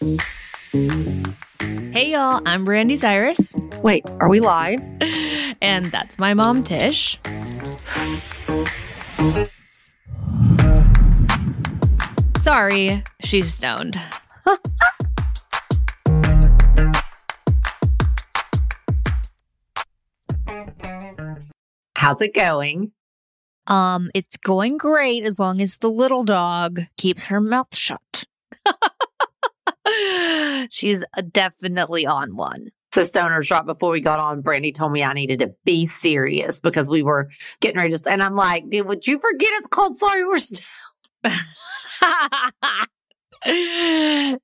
Hey y'all, I'm Brandi Cyrus, Wait, are we live? and that's my mom Tish. Sorry, she's stoned. How's it going? Um, it's going great as long as the little dog keeps her mouth shut. she's uh, definitely on one. So, Stoners, right before we got on, Brandi told me I needed to be serious because we were getting ready to. And I'm like, dude, would you forget it's called Sorry We're St-?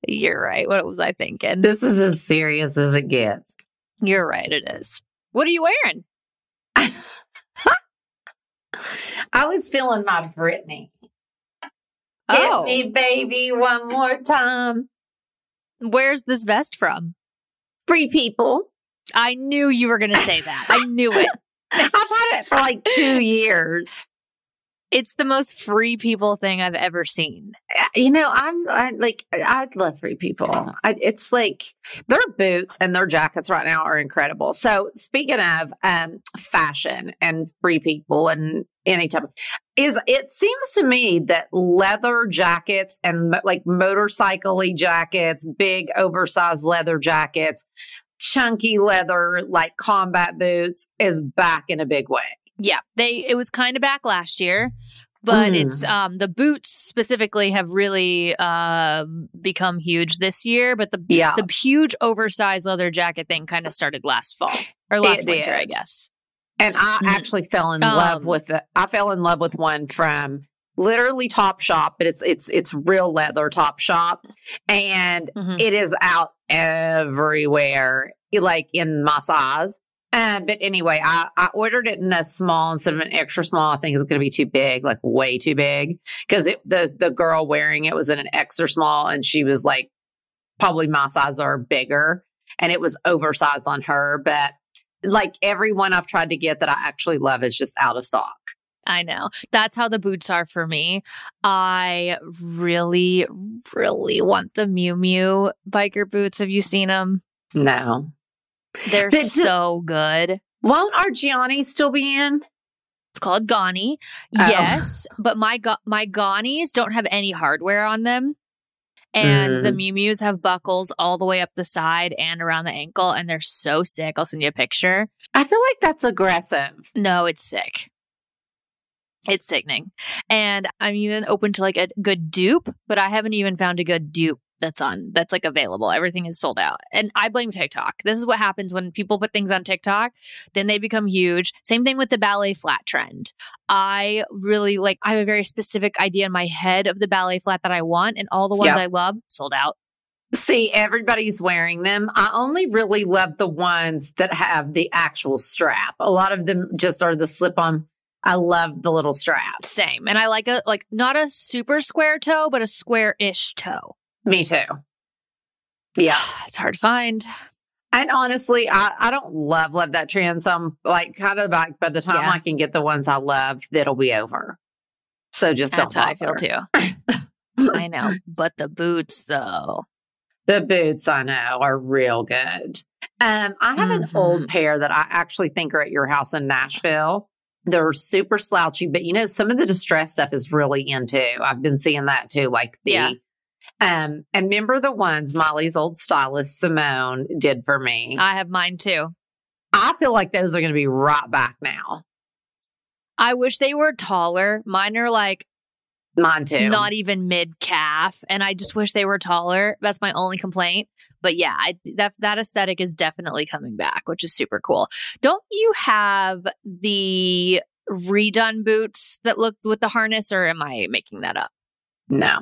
You're right. What was I thinking? This is as serious as it gets. You're right. It is. What are you wearing? I was feeling my Britney. Oh. Hit me, baby, one more time. Where's this vest from? Free people. I knew you were going to say that. I knew it. I've had it for like two years. It's the most free people thing I've ever seen. You know, I'm I, like, I love free people. I, it's like their boots and their jackets right now are incredible. So, speaking of um, fashion and free people and any type of is it seems to me that leather jackets and mo- like motorcycle jackets, big oversized leather jackets, chunky leather like combat boots is back in a big way. Yeah, they it was kind of back last year, but Mm. it's um the boots specifically have really uh become huge this year, but the Yeah. the huge oversized leather jacket thing kind of started last fall or last It winter, I guess. And I Mhm. actually fell in love Um, with it. I fell in love with one from literally Top Shop, but it's it's it's real leather Top Shop, and Mhm. it is out everywhere, like in my size. Um, but anyway, I, I ordered it in a small instead of an extra small. I think it's going to be too big, like way too big, because the the girl wearing it was in an extra small, and she was like probably my size or bigger, and it was oversized on her. But like everyone I've tried to get that I actually love is just out of stock. I know. That's how the boots are for me. I really, really want the Miu Miu biker boots. Have you seen them? No, They're But do- so good. won't our Gianni still be in? It's called Ganni. Oh. Yes, but my ga- my Gannis don't have any hardware on them. And the Mm. Miu Mius have buckles all the way up the side and around the ankle, and they're so sick. I'll send you a picture. I feel like that's aggressive. No, it's sick. It's sickening. And I'm even open to like a good dupe, but I haven't even found a good dupe that's on that's like available. Everything is sold out. And I blame TikTok. This is what happens when people put things on TikTok, then they become huge. Same thing with the ballet flat trend. I really like I have a very specific idea in my head of the ballet flat that I want and all the ones Yeah. I love sold out. See, everybody's wearing them. I only really love the ones that have the actual strap. A lot of them just are the slip on. I love the little strap. Same. And I like a like not a super square toe, but a square-ish toe. Me too. Yeah. It's hard to find. And honestly, I, I don't love, love that trend. So I'm like kind of like by the time Yeah. I can get the ones I love, that'll be over. So just That's how I feel too. I know. But the boots though. The boots I know are real good. Um, I have an Mhm. old pair that I actually think are at your house in Nashville. They're super slouchy, but you know, some of the distress stuff is really into. I've been seeing that too. Like the Yeah. Um, and remember the ones Molly's old stylist Simone did for me. I have mine too. I feel like those are gonna be right back now. I wish they were taller. Mine are like Mine too. not even mid calf, and I just wish they were taller. That's my only complaint. But yeah, I, that that aesthetic is definitely coming back, which is super cool. Don't you have the redone boots that looked with the harness, or am I making that up? no.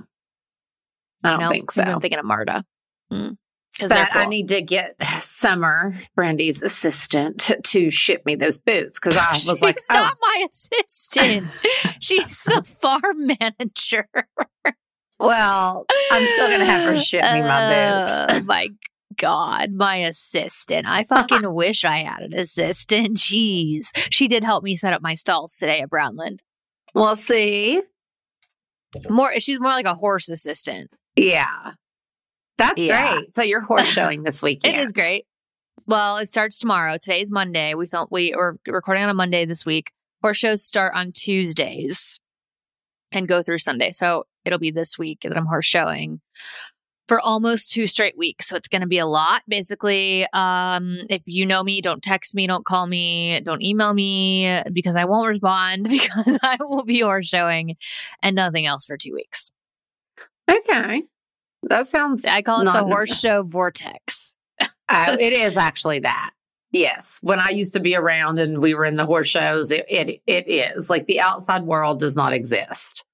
I don't No? think so. I'm thinking of Marta. Mm. Because But I need to get Summer, Brandi's assistant, to ship me those boots because I was like, She's oh, not my assistant. She's the farm manager. well, I'm still going to have her ship me my Oh boots. my God, my assistant. I fucking wish I had an assistant. Jeez. She did help me set up my stalls today at Brownland. We'll see. More she's more like a horse assistant. Yeah. That's Yeah. great. So you're horse showing this weekend. It is great. Well, it starts tomorrow. Today's Monday. We felt we are recording on a Monday this week. Horse shows start on Tuesdays and go through Sunday. So it'll be this week that I'm horse showing for almost two straight weeks. So it's going to be a lot. Basically, um, if you know me, don't text me, don't call me, don't email me because I won't respond because I will be horse showing and nothing else for two weeks. Okay. That sounds. I call it the horse show vortex. Uh, it is actually that. Yes. When I used to be around and we were in the horse shows, it, it, it is like the outside world does not exist.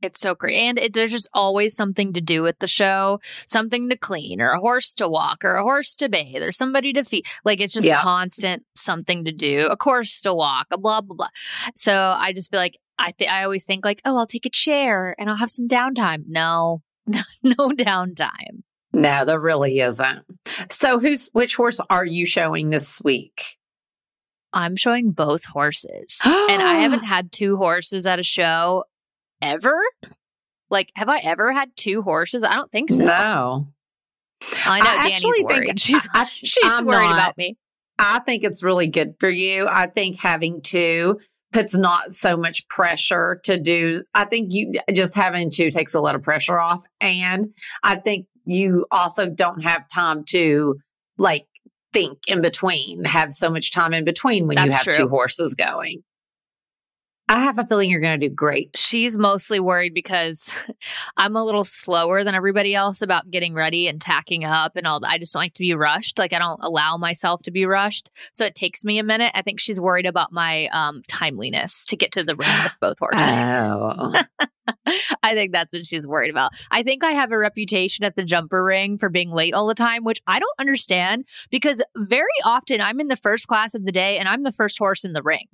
It's so great. And it, there's just always something to do at the show something to clean, or a horse to walk, or a horse to bathe, or somebody to feed. Like it's just Yeah. constant something to do, a course to walk, a blah, blah, blah. So I just feel like I, th- I always think, like, oh, I'll take a chair and I'll have some downtime. No, no downtime. No, there really isn't. So who's which horse are you showing this week? I'm showing both horses. and I haven't had two horses at a show ever. Like, have I ever had two horses? I don't think so. No. I know I Danny's actually think- worried. she's I, she's I'm worried not. about me. I think it's really good for you. I think having two puts not so much pressure to do. I think you just having to takes a lot of pressure off. And I think you also don't have time to like think in between, have so much time in between when you have true. two horses going. I have a feeling you're going to do great. She's mostly worried because I'm a little slower than everybody else about getting ready and tacking up and all that. I just don't like to be rushed. Like I don't allow myself to be rushed. So it takes me a minute. I think she's worried about my um timeliness to get to the ring with both horses. Oh, I think that's what she's worried about. I think I have a reputation at the jumper ring for being late all the time, which I don't understand because very often I'm in the first class of the day and I'm the first horse in the ring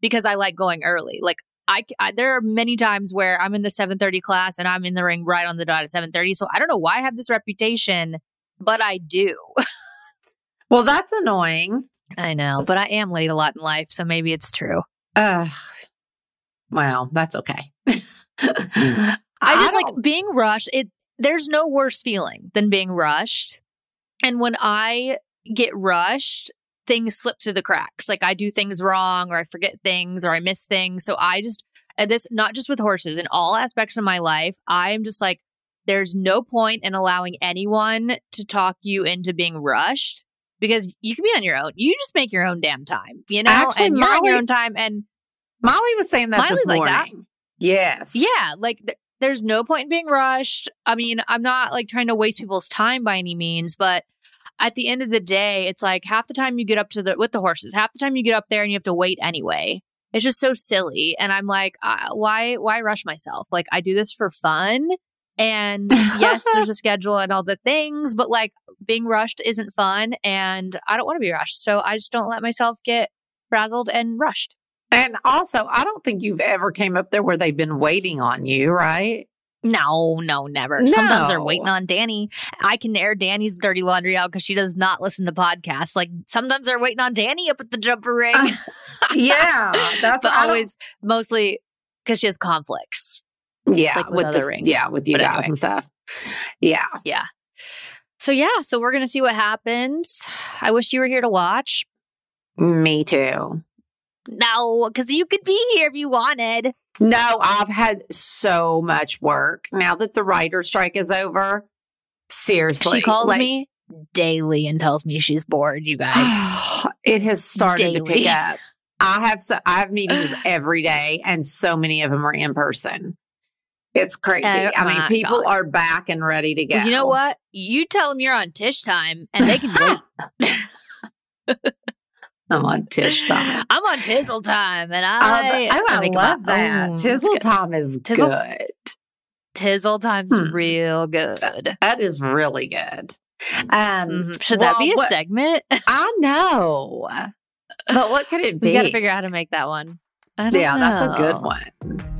because I like going early. Like I, I there are many times where I'm in the 7:30 class and I'm in the ring right on the dot at 7:30. So I don't know why I have this reputation, but I do. well, that's annoying. I know, but I am late a lot in life, so maybe it's true. Uh, well, that's okay. I just don't- like being rushed. It there's no worse feeling than being rushed. And when I get rushed, things slip through the cracks. Like I do things wrong or I forget things or I miss things. So I just this not just with horses in all aspects of my life, I am just like there's no point in allowing anyone to talk you into being rushed because you can be on your own. You just make your own damn time, you know? Actually, and you're on your own time and Molly was saying that Molly's this like morning. that. Yes. Yeah, like th- there's no point in being rushed. I mean, I'm not like trying to waste people's time by any means, but at the end of the day, it's like half the time you get up to the with the horses, half the time you get up there and you have to wait anyway. It's just so silly, and I'm like, uh, why why rush myself? Like I do this for fun. And yes, there's a schedule and all the things, but like being rushed isn't fun and I don't want to be rushed. So I just don't let myself get frazzled and rushed. And also, I don't think you've ever came up there where they've been waiting on you, right? No, no, never. Sometimes they're waiting on Danny. I can air Danny's dirty laundry out because she does not listen to podcasts. Like sometimes they're waiting on Danny up at the jumper ring, Uh, yeah, that's but always mostly because she has conflicts. Yeah, like with with, this, rings. yeah, with you But guys anyway. and stuff. Yeah, Yeah. So yeah, so we're gonna see what happens. I wish you were here to watch. me too. No, because you could be here if you wanted. No, I've had so much work now that the writer strike is over. Seriously, she calls like- me daily and tells me she's bored. You guys. it has started to pick up. I have so I have meetings every day, and so many of them are in person. It's crazy. Oh I mean, people God. are back and ready to go. You know what? You tell them you're on Tish time, and they can wait. I'm on Tish time. I'm on Tizzle time, and Oh, I, oh, I make love that. own. Tizzle time is Tizzle- good. Tizzle time's Hmm. real good. That is really good. Um, Mhm. Should that be a what- segment? I know, but what could it be? we got to figure out how to make that one. I don't yeah, that's a good one.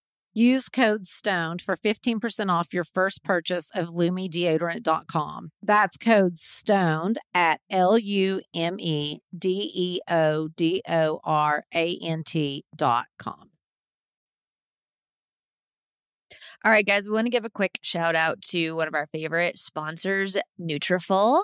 Use code STONED for 15% off your first purchase of LumeDeodorant.com. That's code STONED at L U M E D E O D O R A N T.com. All right, guys, we want to give a quick shout out to one of our favorite sponsors, Nutrafol.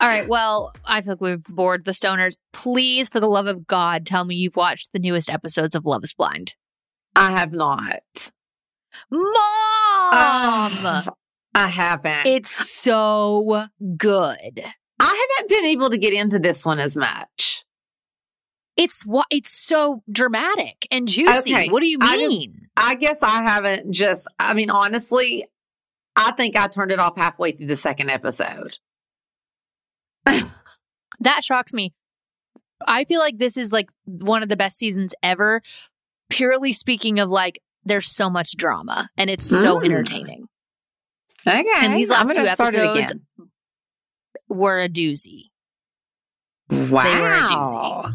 All right, well, I feel like we've bored the stoners. Please, for the love of God, tell me you've watched the newest episodes of Love is Blind. I have not. Mom! Ah, I haven't. it's so good. I haven't been able to get into this one as much. It's what it's so dramatic and juicy. Okay, What do you I just- mean? I guess I haven't just, I mean, honestly, I think I turned it off halfway through the second episode. That shocks me. I feel like this is like one of the best seasons ever. Purely speaking of like, there's so much drama and it's so Mm. entertaining. Okay. And these last two episodes again. were a doozy. Wow. They were a doozy.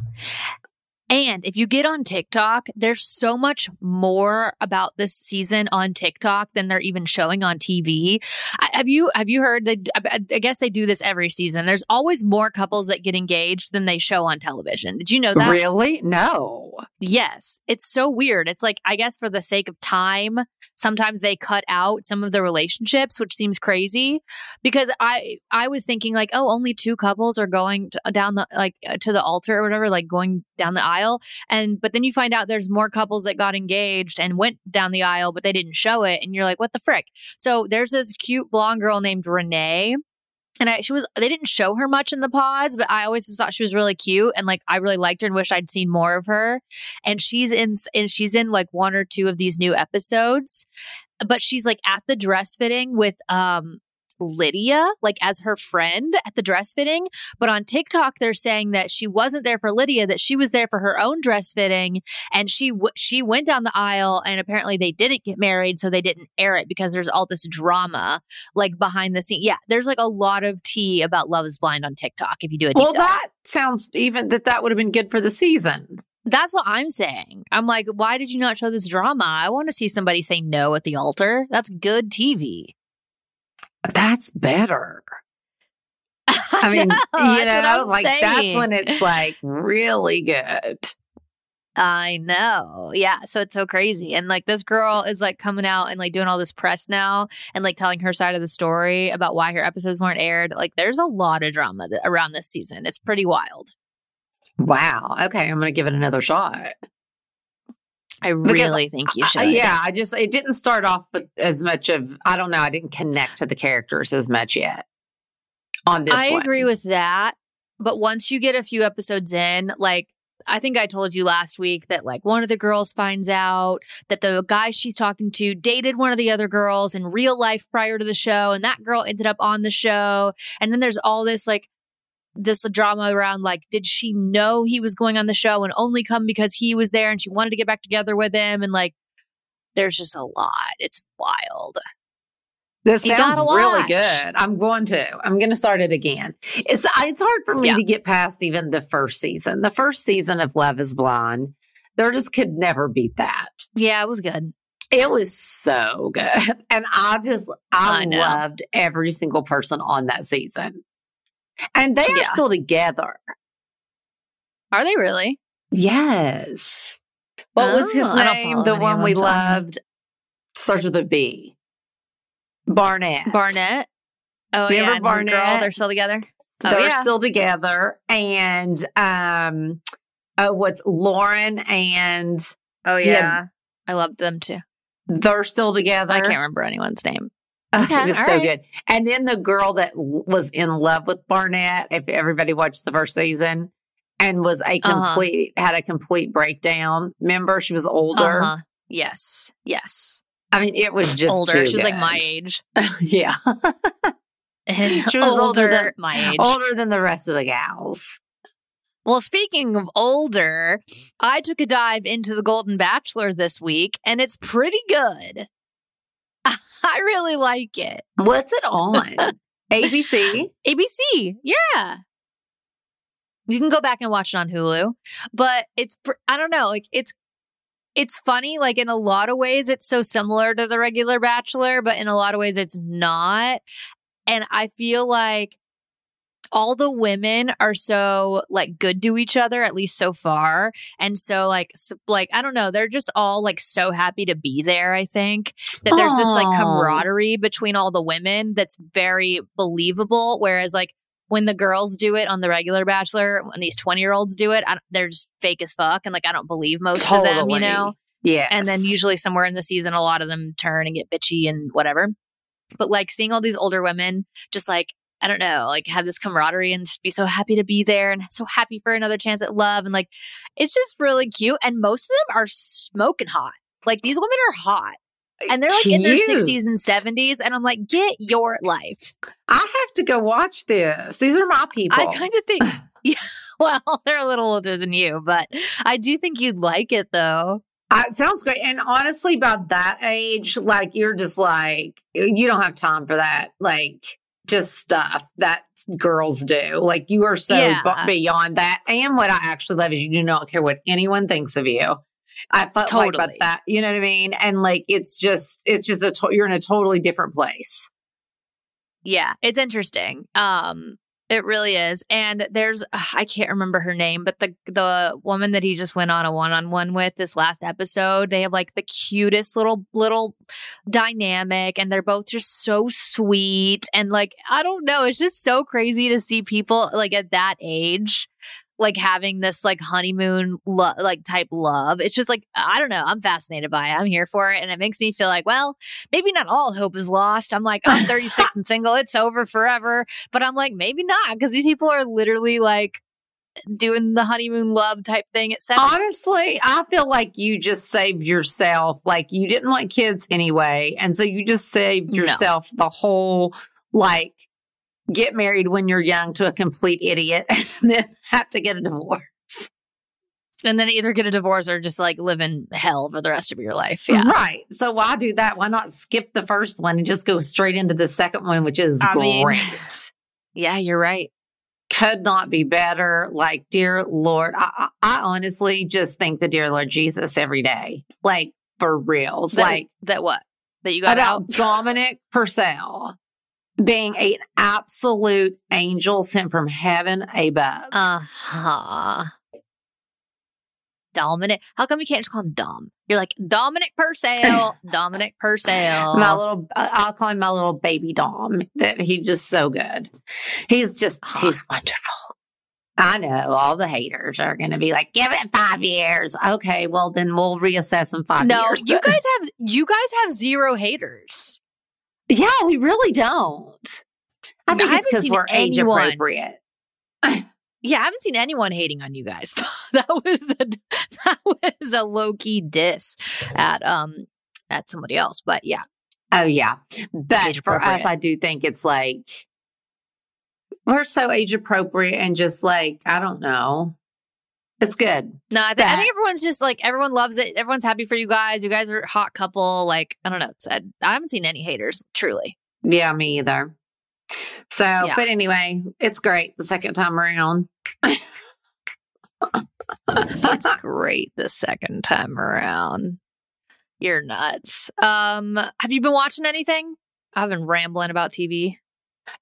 And if you get on TikTok, there's so much more about this season on TikTok than they're even showing on TV. I- Have you have you heard that? I I guess they do this every season. There's always more couples that get engaged than they show on television. Did you know that? Really? No. Yes. It's so weird. It's like, I guess for the sake of time, sometimes they cut out some of the relationships, which seems crazy because I, I was thinking like, oh, only two couples are going to, down the, like uh, to the altar or whatever, like going down the aisle. And, but then you find out there's more couples that got engaged and went down the aisle, but they didn't show it. And you're like, what the frick? So there's this cute blonde girl named Renee and I, she was they didn't show her much in the pods, but I always just thought she was really cute and like I really liked her and wish I'd seen more of her. And she's in and she's in like one or two of these new episodes, but she's like at the dress fitting with um Lydia, like as her friend at the dress fitting. But on TikTok, they're saying that she wasn't there for Lydia, that she was there for her own dress fitting, and she w- she went down the aisle, and apparently they didn't get married, so they didn't air it because there's all this drama like behind the scene. Yeah, there's like a lot of tea about Love Is Blind on TikTok. If you do it, well, that sounds even that that would have been good for the season. That's what I'm saying. I'm like, why did you not show this drama? I want to see somebody say no at the altar. That's good TV. That's better. I mean, know, you know, like saying. that's when it's like really good. I know. Yeah. So it's so crazy. And like this girl is like coming out and like doing all this press now and like telling her side of the story about why her episodes weren't aired. Like there's a lot of drama around this season. It's pretty wild. Wow. Okay, I'm going to give it another shot. I Because really think you I- should. yeah, I just it didn't start off with as much of I don't know. I didn't connect to the characters as much yet. On this, I one. agree with that. But once you get a few episodes in, like I think I told you last week that like one of the girls finds out that the guy she's talking to dated one of the other girls in real life prior to the show, and that girl ended up on the show. And then there's all this like this drama around like, did she know he was going on the show and only come because he was there and she wanted to get back together with him? And like, there's just a lot. It's wild. This You sounds really good. I'm going to. I'm going to start it again. It's it's hard for me Yeah. to get past even the first season. The first season of Love Is Blind, there just could never beat that. Yeah, it was good. It was so good, and I just I, I loved every single person on that season, and they are Yeah. still together. Are they really? Yes. What was his Oh, name? The one we them, so I don't loved. Starts with a B. Barnett. Barnett. Oh Remember yeah, and his girl. Barnett? They're still together. Oh, They're yeah. still together. And um uh, what's Lauren and Oh Yeah. yeah, I loved them too. they're still together. I can't remember anyone's name. Uh, it was so right. good. And then the girl that was in love with Barnett, if everybody watched the first season, and was a Uh-huh. complete had a complete breakdown. Remember, she was older. Uh-huh. Yes, yes. I mean, it was just older. She was like my age. yeah, And She was older than- my age. older than the rest of the gals. Well, speaking of older, I took a dive into the Golden Bachelor this week, and it's pretty good. I really like it. What's it on? ABC. ABC, yeah. You can go back and watch it on Hulu, but it's I don't know, like it's it's funny. Like in a lot of ways, it's so similar to the regular Bachelor, but in a lot of ways, it's not. And I feel like all the women are so like good to each other at least so far. And so like so, like i don't know they're just all like so happy to be there i think that there's this like camaraderie between all the women that's very believable. Whereas like when the girls do it on the regular bachelor when these 20 year olds do it I, they're just fake as fuck and like i don't believe most of them you know? Yeah, and then usually somewhere in the season, a lot of them turn and get bitchy and whatever. But like seeing all these older women just like, I don't know, like have this camaraderie and just be so happy to be there and so happy for another chance at love. And like, it's just really cute. And most of them are smoking hot. Like these women are hot. And they're like in their 60s and 70s. And I'm like, get your life. I have to go watch this. These are my people. I kind of think, yeah, well, they're a little older than you, but I do think you'd like it though. Uh, it sounds great. And honestly, by that age, like you're just like, you don't have time for that. Like, just stuff that girls do. Like, you are so Yeah. beyond that. And what I actually love is you do not care what anyone thinks of you. I felt like about that. You know what I mean? And like, it's just, it's just a, to- you're in a totally different place. Yeah, it's interesting. Um, it really is. And there's ugh, I can't remember her name, but the the woman that he just went on a one on one with this last episode, they have like the cutest little little dynamic, and they're both just so sweet. And like I don't know, it's just so crazy to see people like at that age. Like having this like honeymoon lo- like type love. It's just like I don't know. I'm fascinated by it. I'm here for it, and it makes me feel like, well, maybe not all hope is lost. I'm like, I'm 36 and single. It's over forever. But I'm like, maybe not because these people are literally like doing the honeymoon love type thing at seven. Honestly, I feel like you just saved yourself. Like you didn't want kids anyway. And so you just saved No. yourself the whole like get married when you're young to a complete idiot and then have to get a divorce. and then either get a divorce or just like live in hell for the rest of your life. Yeah. Right. So why do that? Why not skip the first one and just go straight into the second one, which is I mean- great? Yeah, you're right. Could not be better. Like, dear Lord, I, I I honestly just thank the dear Lord Jesus every day. Like, for reals. That, like, that what? That you got about out? Dominic Purcell being an absolute angel sent from heaven above. Uh huh. Dominic. How come you can't just call him Dom? You're like Dominic Purcell. Dominic Purcell. my little, uh, I'll call him my little baby Dom. That he's just so good. He's just, he's wonderful. I know all the haters are going to be like, give it five years. Okay, well then we'll reassess in five no, years. you guys have you guys have zero haters. Yeah, we really don't. I think I it's because we're age appropriate. Yeah, I haven't seen anyone hating on you guys. that was a that was a low key diss at um at somebody else. But yeah, Oh yeah, but for us. I do think it's like we're so age appropriate and just like I don't know, it's good. no, I, th- I think everyone's just like everyone loves it. Everyone's happy for you guys. You guys are a hot couple. Like I don't know. It's, I, I haven't seen any haters. Truly, Yeah, me either. So, Yeah. but anyway, it's great the second time around. it's great the second time around. You're nuts. Um, have you been watching anything? I've been rambling about TV.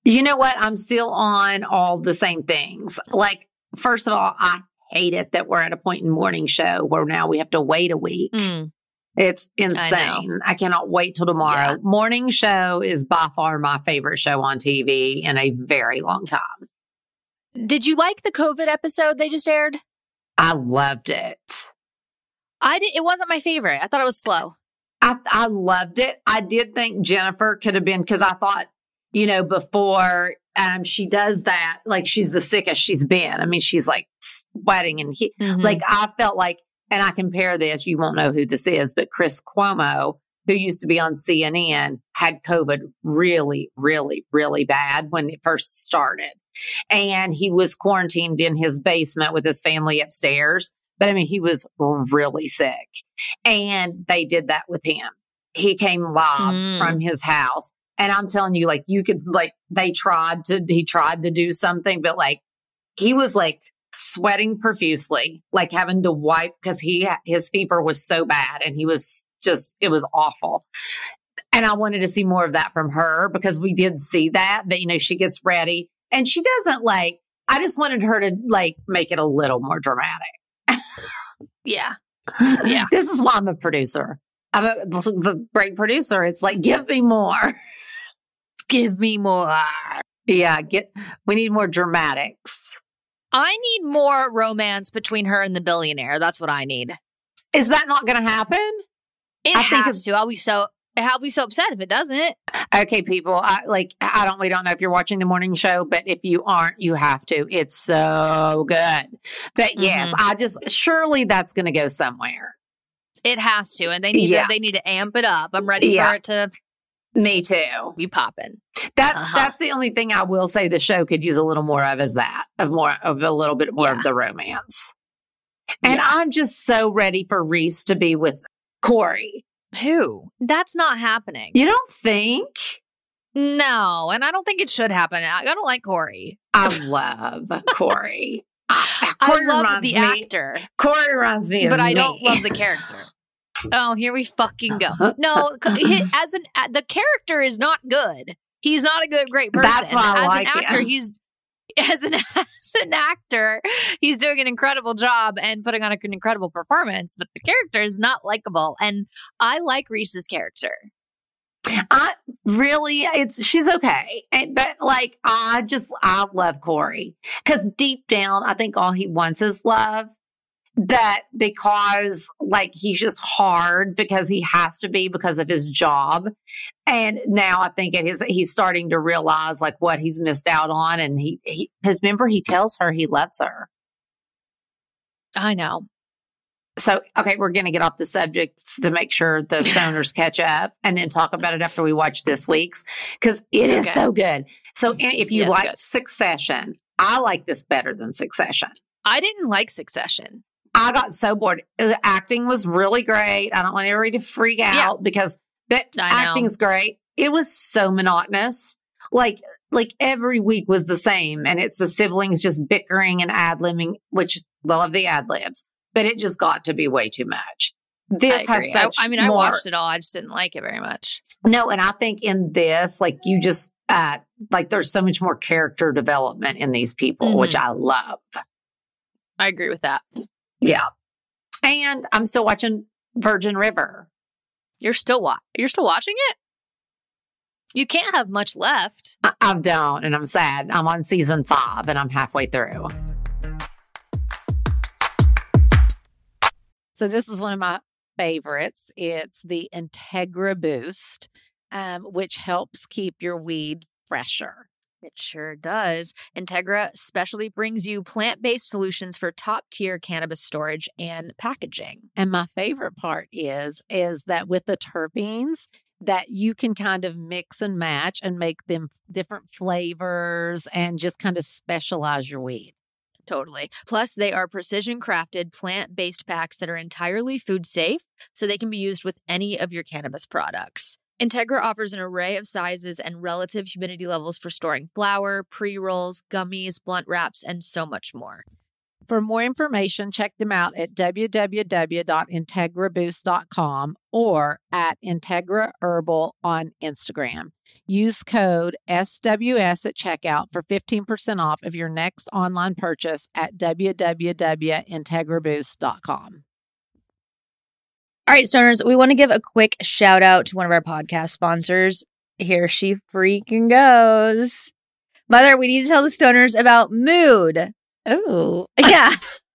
You know what? I'm still on all the same things. Like, first of all, I hate it that we're at a point in morning show where now we have to wait a week. Mm. It's insane. I, cannot wait till tomorrow. Yeah. Morning show is by far my favorite show on TV in a very long time. Did you like the COVID episode they just aired? I loved it. I did. It wasn't my favorite. I thought it was slow. I, I loved it. I did think Jennifer could have been because I thought, you know, before um, she does that, like she's the sickest she's been. I mean, she's like sweating and he, Like, like I felt like, and I compare this, you won't know who this is, but Chris Cuomo, who used to be on CNN, had COVID really, really, really bad when it first started. And he was quarantined in his basement with his family upstairs. But I mean, he was really sick. And they did that with him. He came live Mm. from his house. And I'm telling you, like, you could, like, they tried to, he tried to do something, but like, he was like sweating profusely, like having to wipe because he, his fever was so bad and he was just, it was awful. And I wanted to see more of that from her because we did see that, but you know, she gets ready and she doesn't like, I just wanted her to like make it a little more dramatic. yeah, Yeah. This is why I'm a producer. I'm a, the great producer. It's like, give me more. Give me more. yeah. Get, we need more dramatics. I need more romance between her and the billionaire. That's what I need. Is that not going to happen? It I think has to. I'll be so. I'll be so upset if it doesn't. Okay, people. I like. I don't. We don't know if you're watching the morning show, but if you aren't, you have to. It's so good. But yes, mm-hmm. I just surely that's going to go somewhere. It has to, and they need Yeah. to. They need to amp it up. I'm ready Yeah. for it to Me too. be popping. That Uh-huh. that's the only thing I will say the show could use a little more of is that of more of a little bit more Yeah. of the romance. And Yeah. I'm just so ready for Reese to be with Corey. Who? That's not happening. You don't think? No, and I don't think it should happen. I, don't like Corey. I love Corey. I, I love the me, actor, Corey reminds me but I me. don't love the character. Oh, here we fucking go. No, as an the character is not good. He's not a good great person. That's why I as like an actor, him. he's as an as an actor, he's doing an incredible job and putting on an incredible performance. But the character is not likable, and I like Reese's character. I really, it's she's okay, And- but like I just I love Corey because deep down, I think all he wants is love. But because like he's just hard because he has to be because of his job, and now I think it is he's starting to realize like what he's missed out on, and he he his remember he tells her he loves her. I know. So, okay, we're going to get off the subject to make sure the stoners catch up and then talk about it after we watch this week's because it is Okay. so good. So, if you Yeah, like good. Succession, I like this better than Succession. I didn't like Succession. I got so bored. The acting was really great. I don't want everybody to freak out because know. acting's great. It was so monotonous. Like like every week was the same, and it's the siblings just bickering and ad libbing, which I love the ad libs, but it just got to be way too much. This I, has. I, I mean, I more- watched it all. I just didn't like it very much. no, and I think in this, like you just uh like there's so much more character development in these people, which Mm-hmm. I love. I agree with that. Yeah. And I'm still watching Virgin River. You're still wa- You're still watching it. You can't have much left. I, I don't, and I'm sad. I'm on season five and I'm halfway through. So this is one of my favorites. It's the Integra Boost, um, which helps keep your weed fresher. It sure does. Integra specially brings you plant based solutions for top tier cannabis storage and packaging. And my favorite part is is that with the terpenes that you can kind of mix and match and make them different flavors and just kind of specialize your weed. Totally. Plus, they are precision crafted plant based packs that are entirely food safe, so they can be used with any of your cannabis products. Integra offers an array of sizes and relative humidity levels for storing flour, pre rolls, gummies, blunt wraps, and so much more. For more information, check them out at www.integraboost.com or at Integra Herbal on Instagram. Use code SWS at checkout for 15% off of your next online purchase at www.integraboost.com. All right, stoners, we want to give a quick shout out to one of our podcast sponsors. Here she freaking goes. Mother, we need to tell the stoners about Mood. Oh, Yeah.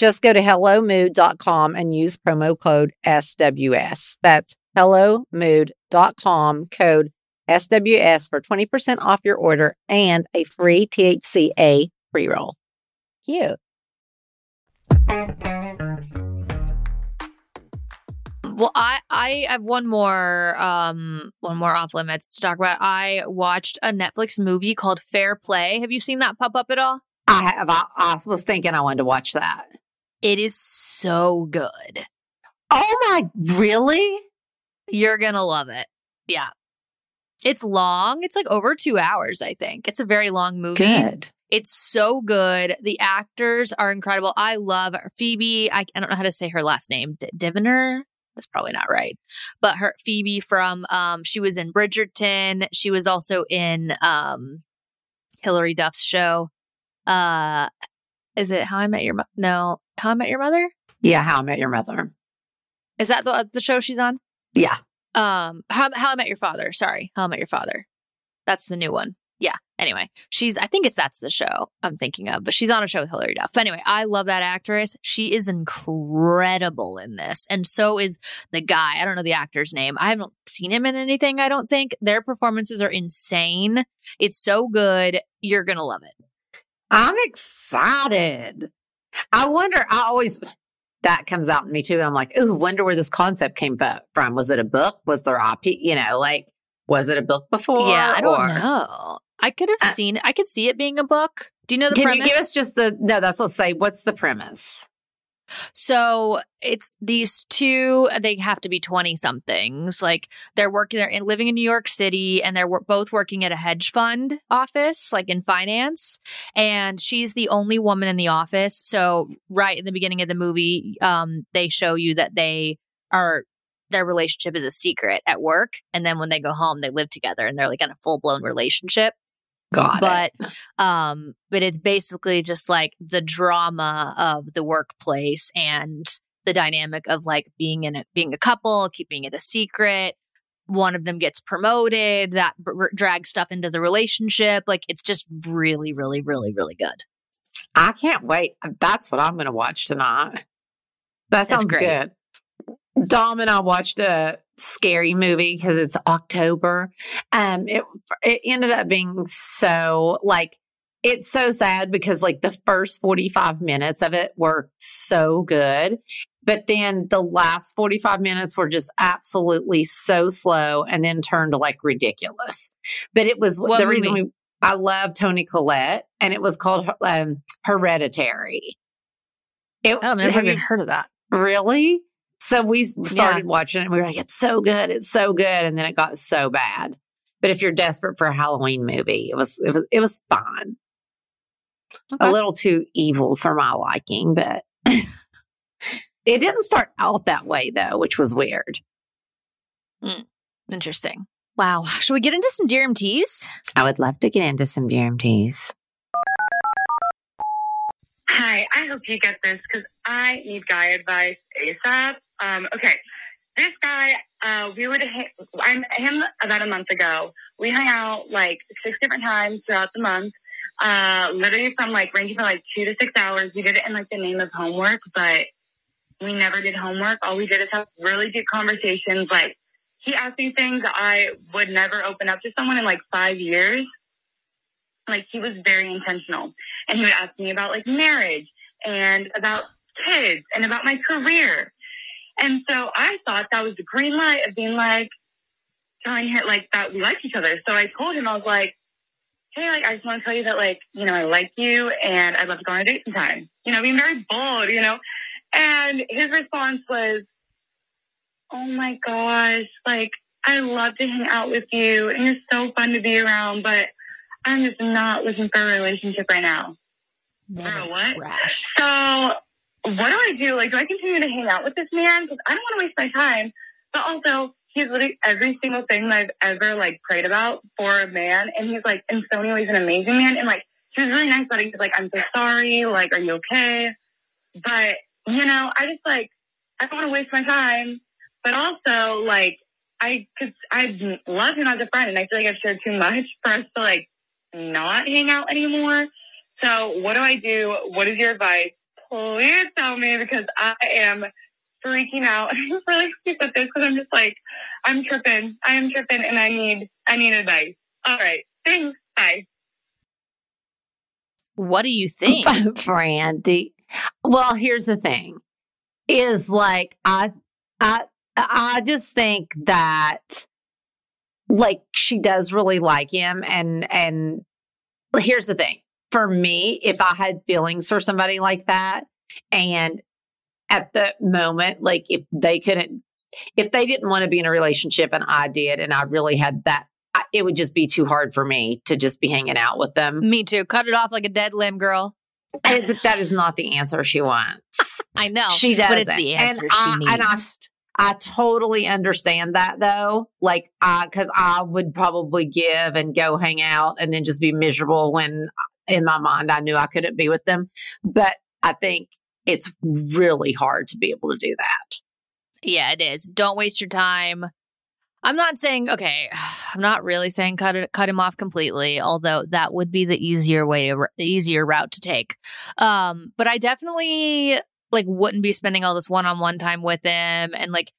Just go to hellomood.com and use promo code SWS. That's hellomood.com code SWS for 20% off your order and a free THCA pre roll. Cute. Well, I I have one more um one more off limits to talk about. I watched a Netflix movie called Fair Play. Have you seen that pop up at all? I have. I, I was thinking I wanted to watch that. It is so good. Oh my, really? You're gonna love it. Yeah. It's long. It's like over two hours, I think. It's a very long movie. Good. It's so good. The actors are incredible. I love Phoebe. I, I don't know how to say her last name. D- Diviner? That's probably not right. But her Phoebe from um she was in Bridgerton. She was also in um Hilary Duff's show. Uh Is it How I Met Your Mother? No, How I Met Your Mother. Yeah, How I Met Your Mother. Is that the the show she's on? Yeah. Um, How How I Met Your Father. Sorry, How I Met Your Father. That's the new one. Yeah. Anyway, she's. I think it's that's the show I'm thinking of, but she's on a show with Hilary Duff. But anyway, I love that actress. She is incredible in this, and so is the guy. I don't know the actor's name. I haven't seen him in anything. I don't think their performances are insane. It's so good. You're gonna love it. I'm excited. I wonder, I always, that comes out in me too. I'm like, ooh, wonder where this concept came from. Was it a book? Was there IP? You know, like, was it a book before? Yeah, I don't or- know. I could have Uh, seen. I could see it being a book. Do you know the Can premise? you give us just the, no, that's what I'll say. What's the premise? So it's these two, they have to be 20 somethings. Like they're working, they're in, living in New York City and they're both working at a hedge fund office, like in finance. And she's the only woman in the office. So right in the beginning of the movie, um, they show you that they are, their relationship is a secret at work. And then when they go home, they live together and they're like in a full blown relationship Got it. but um but it's basically just like the drama of the workplace and the dynamic of like being in a being a couple keeping it a secret one of them gets promoted that b- drags stuff into the relationship like it's just really really really really good I can't wait. That's what I'm going to watch tonight. That sounds great. good. Dom and I watched a scary movie because it's October. Um, it it ended up being so like it's so sad because like the first 45 minutes of it were so good. But then the last 45 minutes were just absolutely so slow and then turned like ridiculous. But it was What the reason we, I love Toni Collette and it was called um, Hereditary. It, i've never even heard of that really? So we s- started watching it and we were like, it's so good. It's so good. And then it got so bad. But if you're desperate for a Halloween movie, it was, it was, it was fine. Okay. A little too evil for my liking, but it didn't start out that way though, which was weird. Mm, interesting wow should we get into some DRMTs? I would love to get into some DMTs. Hi, I hope you get this because I need guy advice ASAP. Um, okay, this guy, uh, we would, I met him about a month ago. We hung out like six different times throughout the month, uh, literally from like ranging from like two to six hours. We did it in like the name of homework, but we never did homework. All we did is have really deep conversations. Like he asked me things I would never open up to someone in like five years. Like he was very intentional and he would ask me about like marriage and about kids and about my career. And so I thought that was the green light of being like, telling her like that we liked each other. So I told him, I was like, hey, like, I just want to tell you that, like, you know, I like you and I'd love to go on a date sometime. You know, being very bold, you know. And his response was, oh my gosh, like, I love to hang out with you and you're so fun to be around, but I'm just not looking for a relationship right now. Man, what? trash So what do I do? Like, do I continue to hang out with this man? Because I don't want to waste my time. But also, he's literally every single thing that I've ever like prayed about for a man, and he's like so many ways an amazing man. And like, he was really nice about it. He's like, "I'm so sorry. Like, are you okay?" But you know, I just like I don't want to waste my time. But also, like, I could I love him as a friend, and I feel like I've shared too much for us to like not hang out anymore. So what do I do? What is your advice? Please tell me because I am freaking out. I'm really sick with this because I'm just like, I'm tripping. I am tripping and I need, I need advice. All right. Thanks. Bye. what do you think Brandi. Well, here's the thing is like I I I just think that like she does really like him and and here's the thing. For me, if I had feelings for somebody like that and at the moment like if they couldn't if they didn't want to be in a relationship and I did and I really had that I, it would just be too hard for me to just be hanging out with them. me too cut it off like a dead limb girl eh, And that is not the answer she wants. i know She does but it's the answer and she I, needs And I, I totally understand that though. Like, I, cause I would probably give and go hang out and then just be miserable when in my mind, I knew I couldn't be with them. But I think it's really hard to be able to do that. Yeah, it is. Don't waste your time. I'm not saying okay. I'm not really saying cut it, cut him off completely, although that would be the easier way, the easier route to take. Um, but I definitely like wouldn't be spending all this one-on-one time with him, and like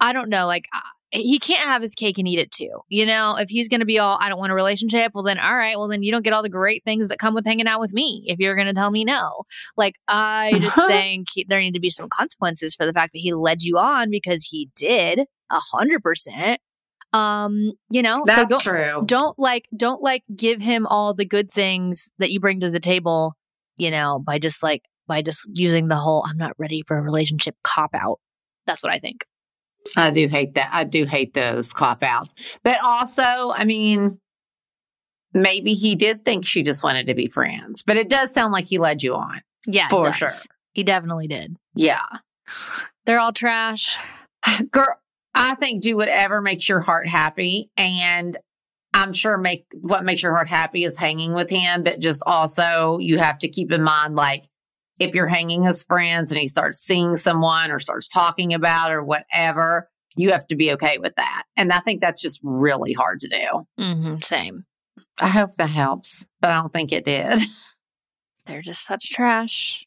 I don't know, like he can't have his cake and eat it too. You know, if he's going to be all, I don't want a relationship, well, then, all right, well, then you don't get all the great things that come with hanging out with me if you're going to tell me no. Like, I just think he, there need to be some consequences for the fact that he led you on because he did a hundred percent. Um, you know, that's so don't, true. Don't like, don't like give him all the good things that you bring to the table, you know, by just like, by just using the whole, I'm not ready for a relationship cop out. That's what I think. I do hate that. I do hate those cop outs. But also, I mean, maybe he did think she just wanted to be friends, but it does sound like he led you on. Yeah, for sure. He definitely did. Yeah. They're all trash. Girl, I think do whatever makes your heart happy. And I'm sure make what makes your heart happy is hanging with him, but just also you have to keep in mind like if you're hanging as friends and he starts seeing someone or starts talking about or whatever, you have to be okay with that. And I think that's just really hard to do. Mm-hmm, same. I hope that helps, but I don't think it did. They're just such trash.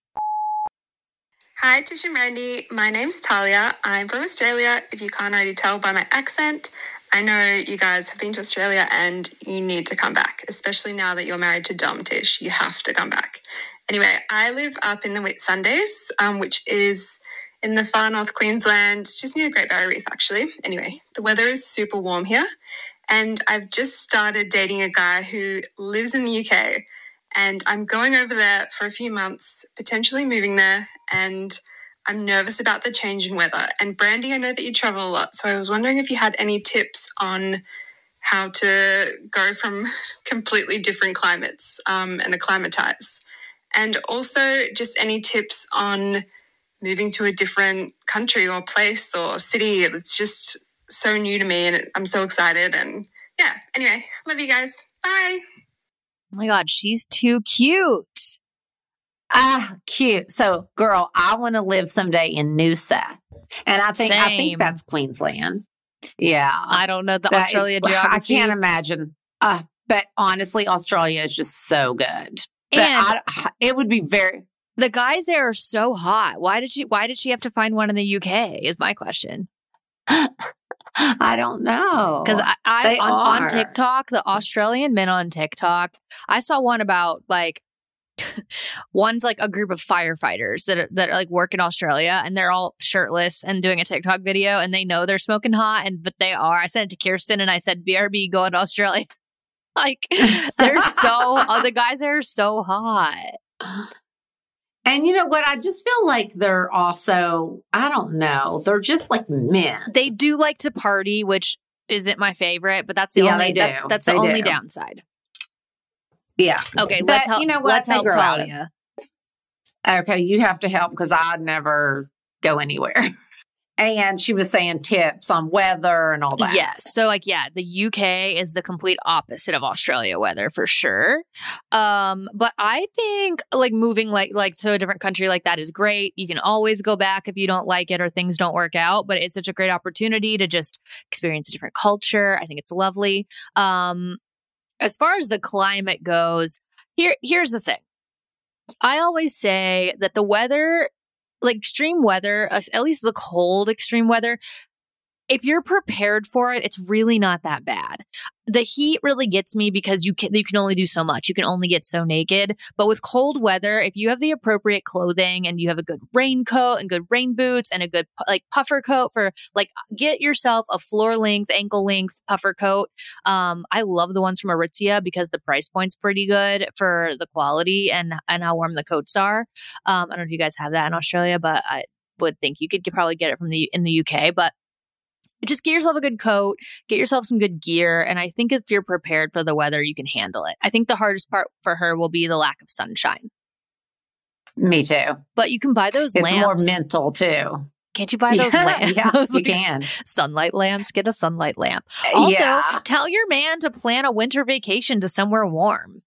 Hi, Tish and Brandi. My name's Talia. I'm from Australia. If you can't already tell by my accent, I know you guys have been to Australia and you need to come back, especially now that you're married to Dom Tish. You have to come back. Anyway, I live up in the Whitsundays, um, which is in the far north Queensland, just near the Great Barrier Reef, actually. Anyway, the weather is super warm here. And I've just started dating a guy who lives in the UK. And I'm going over there for a few months, potentially moving there. And I'm nervous about the change in weather. And Brandi, I know that you travel a lot. So I was wondering if you had any tips on how to go from completely different climates um, and acclimatize. And also, just any tips on moving to a different country or place or city. It's just so new to me and I'm so excited. And yeah, anyway, love you guys. Bye. Oh my God, she's too cute. Ah, cute. So, girl, I want to live someday in Noosa. And I think Same. I think that's Queensland. Yeah. I don't know the That Australia is- geography. I can't imagine. Uh, but honestly, Australia is just so good. But And I, it would be very the guys there are so hot. Why did she? Why did she have to find one in the UK? Is my question. I don't know. Because I, I on, on. TikTok, the Australian men on TikTok, I saw one about like one's like a group of firefighters that are, that are like work in Australia and they're all shirtless and doing a TikTok video and they know they're smoking hot and but they are. I sent it to Kirsten and I said, "BRB, going to Australia." like they're so. oh, the guys are so hot. And you know what? I just feel like they're also, I don't know, they're just like men. They do like to party, which isn't my favorite, but that's the Yeah, only they do. that- that's the They only do. downside. Yeah. Okay, But let's help. You know what? Let's help. Talia. Okay, you have to help because I'd never go anywhere. And she was saying tips on weather and all that. Yes. So like yeah, the UK is the complete opposite of Australia weather for sure. Um but I think like moving like like to a different country like that is great. You can always go back if you don't like it or things don't work out, but it's such a great opportunity to just experience a different culture. I think it's lovely. Um as far as the climate goes, here here's the thing. I always say that the weather like extreme weather, at least the cold extreme weather, if you're prepared for it, it's really not that bad. The heat really gets me because you can you can only do so much. You can only get so naked. But with cold weather, if you have the appropriate clothing and you have a good raincoat and good rain boots and a good like puffer coat for like get yourself a floor length, ankle length puffer coat. Um, I love the ones from Aritzia because the price point's pretty good for the quality and and how warm the coats are. Um, I don't know if you guys have that in Australia, but I would think you could get- probably get it from the in the UK. But just get yourself a good coat, get yourself some good gear, and I think if you're prepared for the weather, you can handle it. I think the hardest part for her will be the lack of sunshine. Me too. But you can buy those It's more lamps. mental too. Can't you buy those yeah, lamps? yeah, Those, you like, can. Sunlight lamps. Get a sunlight lamp. Uh, also, yeah. tell your man to plan a winter vacation to somewhere warm.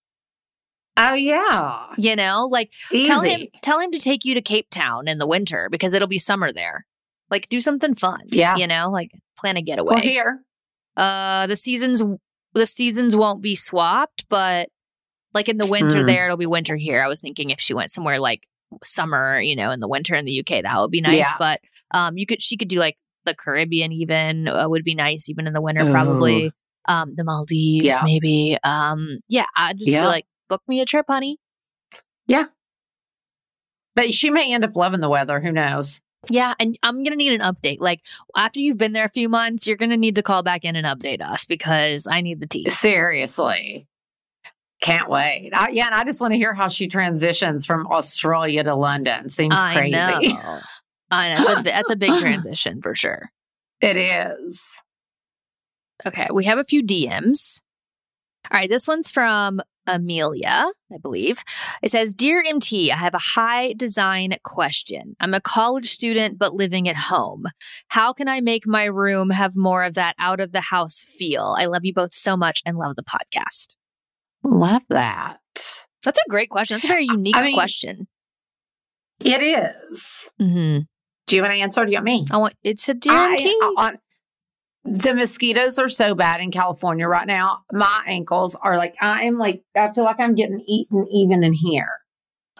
Oh yeah. You know, like Easy. tell him tell him to take you to Cape Town in the winter because it'll be summer there. Like do something fun. Yeah. You know, like plan a getaway. Well, here. Uh the seasons the seasons won't be swapped, but like in the winter Hmm. there, it'll be winter here. I was thinking if she went somewhere like summer, you know, in the winter in the UK, that would be nice. Yeah. But um you could she could do like the Caribbean even uh, would be nice even in the winter Ooh. probably. Um the Maldives Yeah. maybe. Um yeah, I'd just Yeah. be like book me a trip, honey. Yeah. But she may end up loving the weather. Who knows? Yeah, and I'm gonna need an update. Like after you've been there a few months, you're gonna need to call back in and update us because I need the tea. Seriously. Can't wait. I, yeah, and I just want to hear how she transitions from Australia to London. Seems I crazy. know. I know. That's a, that's a big transition for sure. It is. Okay, we have a few DMs. All right, this one's from Amelia, I believe. It says, Dear MT, I have a high design question. I'm a college student, but living at home. How can I make my room have more of that out of the house feel? I love you both so much and love the podcast. Love that. That's a great question. That's a very unique I mean- question. It is. hmm Do you want to answer? or Do you want me? I want it's a dear I- MT. on- the mosquitoes are so bad in California right now. My ankles are like I am like I feel like I'm getting eaten even in here.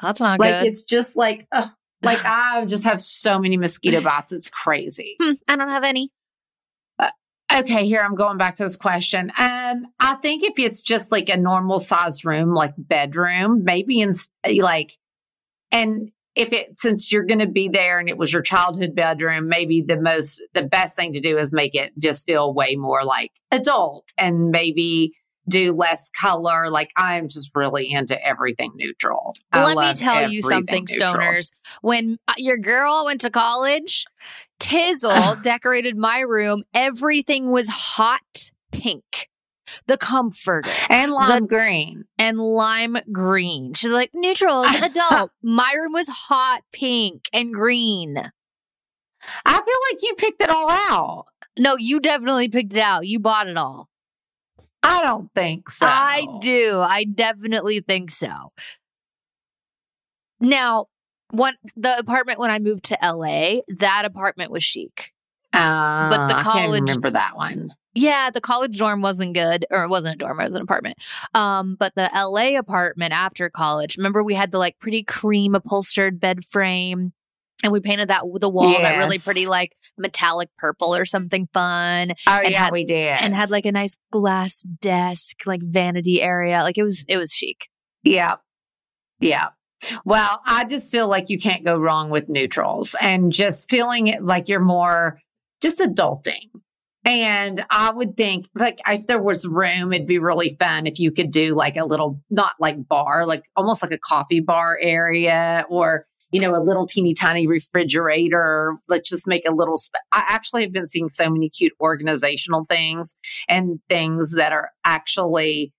That's not like good. it's just like ugh, like I just have so many mosquito bites. It's crazy. Hmm, I don't have any. Okay, here I'm going back to this question. Um, I think if it's just like a normal sized room, like bedroom, maybe in like, and if it since you're going to be there and it was your childhood bedroom, maybe the most the best thing to do is make it just feel way more like adult and maybe do less color. Like I'm just really into everything neutral. I Let me tell you something, neutral. stoners. When uh, your girl went to college, Tizzle decorated my room. Everything was hot pink. The comforter and lime green. and lime green. She's like, neutrals, adult. my room was hot pink and green. I feel like you picked it all out. No, you definitely picked it out. You bought it all. I don't think so. I do. I definitely think so. Now, one the apartment when I moved to LA, that apartment was chic. Uh, But the I can't college- remember that one. Yeah, the college dorm wasn't good, or it wasn't a dorm, it was an apartment. Um, but the LA apartment after college, remember we had the like pretty cream upholstered bed frame, and we painted that the wall that really pretty like metallic purple or something fun, Oh And yeah, had- we did, and had like a nice glass desk, like vanity area. Like it was, it was chic. yeah, yeah. Well, I just feel like you can't go wrong with neutrals, and just feeling it like you're more just adulting. And I would think, like, if there was room, it'd be really fun if you could do like a little, not like bar, like almost like a coffee bar area or, you know, a little teeny tiny refrigerator. Let's just make a little. I actually have been seeing so many cute organizational things and things that are actually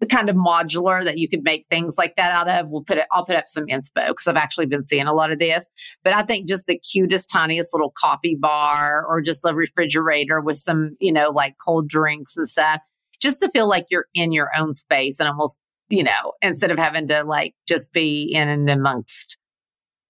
the kind of modular that you could make things like that out of. We'll put it, I'll put up some inspo because I've actually been seeing a lot of this. But I think just the cutest, tiniest little coffee bar or just a refrigerator with some, you know, like cold drinks and stuff, just to feel like you're in your own space and almost, you know, instead of having to like just be in and amongst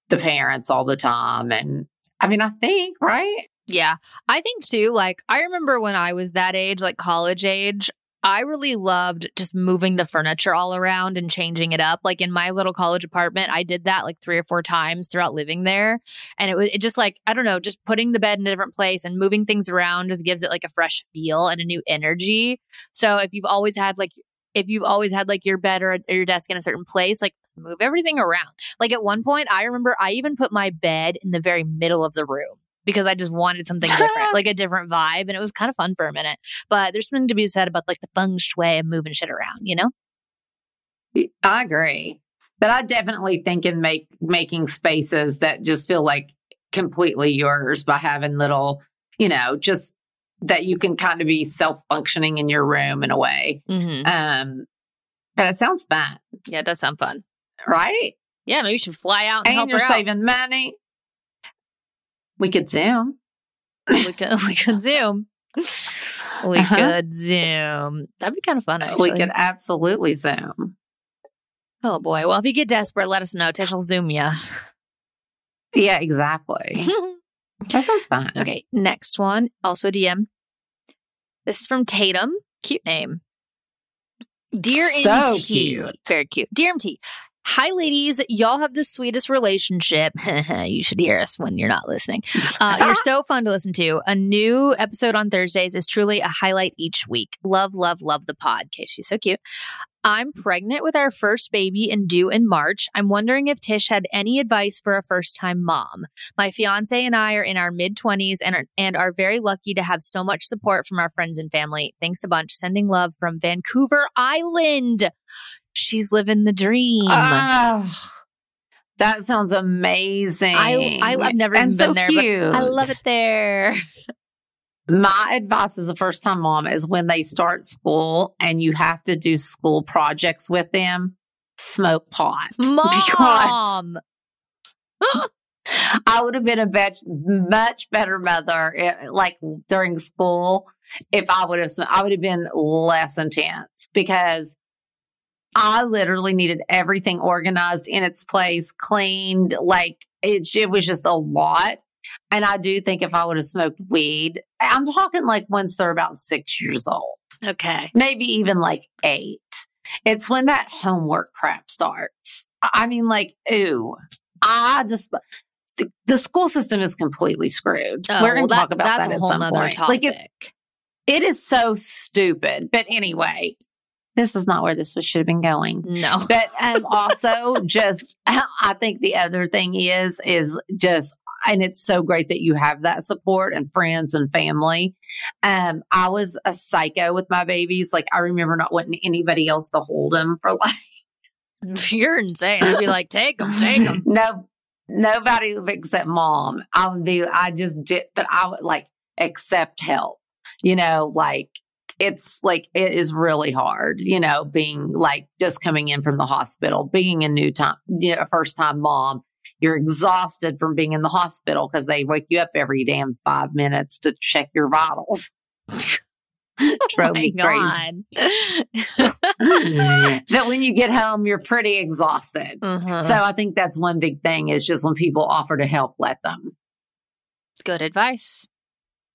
the parents all the time. And I mean, I think, right? Yeah. I think too, like, I remember when I was that age, like college age, I really loved just moving the furniture all around and changing it up. Like in my little college apartment, I did that like three or four times throughout living there. And it was it just like, I don't know, just putting the bed in a different place and moving things around just gives it like a fresh feel and a new energy. So if you've always had like, if you've always had like your bed or, or your desk in a certain place, like move everything around. Like at one point, I remember I even put my bed in the very middle of the room because I just wanted something different, like a different vibe. And it was kind of fun for a minute. But there's something to be said about like the feng shui and moving shit around, you know? I agree. But I definitely think in make making spaces that just feel like completely yours by having little, you know, just that you can kind of be self functioning in your room in a way. Mm-hmm. Um, but it sounds fun, Yeah, it does sound fun. right? Yeah, maybe you should fly out and, And help you're her out. saving money. We could Zoom. We could, we could Zoom. We Uh-huh. could Zoom. That'd be kind of fun, actually. We could absolutely Zoom. Oh boy. Well, if you get desperate, let us know. Tish will zoom you. Yeah, exactly. that sounds fun. okay. Next one. Also a DM. This is from Tatum. Cute name. Dear So MT. cute. Very cute. Dear MT. Hi, ladies. Y'all have the sweetest relationship. you should hear us when you're not listening. Uh, you're so fun to listen to. A new episode on Thursdays is truly a highlight each week. Love, love, love the pod. Okay, she's so cute. I'm pregnant with our first baby and due in March. I'm wondering if Tish had any advice for a first time mom. My fiance and I are in our mid 20s and are, and are very lucky to have so much support from our friends and family. Thanks a bunch. Sending love from Vancouver Island. She's living the dream. Oh, that sounds amazing. I, I, I've never and even so been there, cute. but I love it there. My advice as a first time mom is when they start school and you have to do school projects with them, smoke pot. Because Mom. I would have been a bet- much better mother, eh, like during school, if I would have. I would have been less intense because I literally needed everything organized in its place, cleaned. Like it, it was just a lot. And I do think if I would have smoked weed, I'm talking like once they're about six years old, Okay. maybe even like eight. It's when that homework crap starts. I mean, like, ooh, I just the, the school system is completely screwed. Oh, We're going well, to talk that- about that's that a at whole some point. topic. Like, it's it is so stupid. But anyway, this is not where this was, should have been going. no. But um, also, just I think the other thing is is just, and it's so great that you have that support and friends and family. Um, I was a psycho with my babies. Like I remember not wanting anybody else to hold them for like You're insane. I'd be like, take them, take them. no, nobody except mom. I would be. I just did, but I would like accept help. You know, like it's like it is really hard. You know, being like just coming in from the hospital, being a new time, you know, a first time mom. You're exhausted from being in the hospital because they wake you up every damn five minutes to check your vitals. Drove Oh me crazy. God. that when you get home, you're pretty exhausted. Uh-huh. So I think that's one big thing is just when people offer to help, let them. Good advice.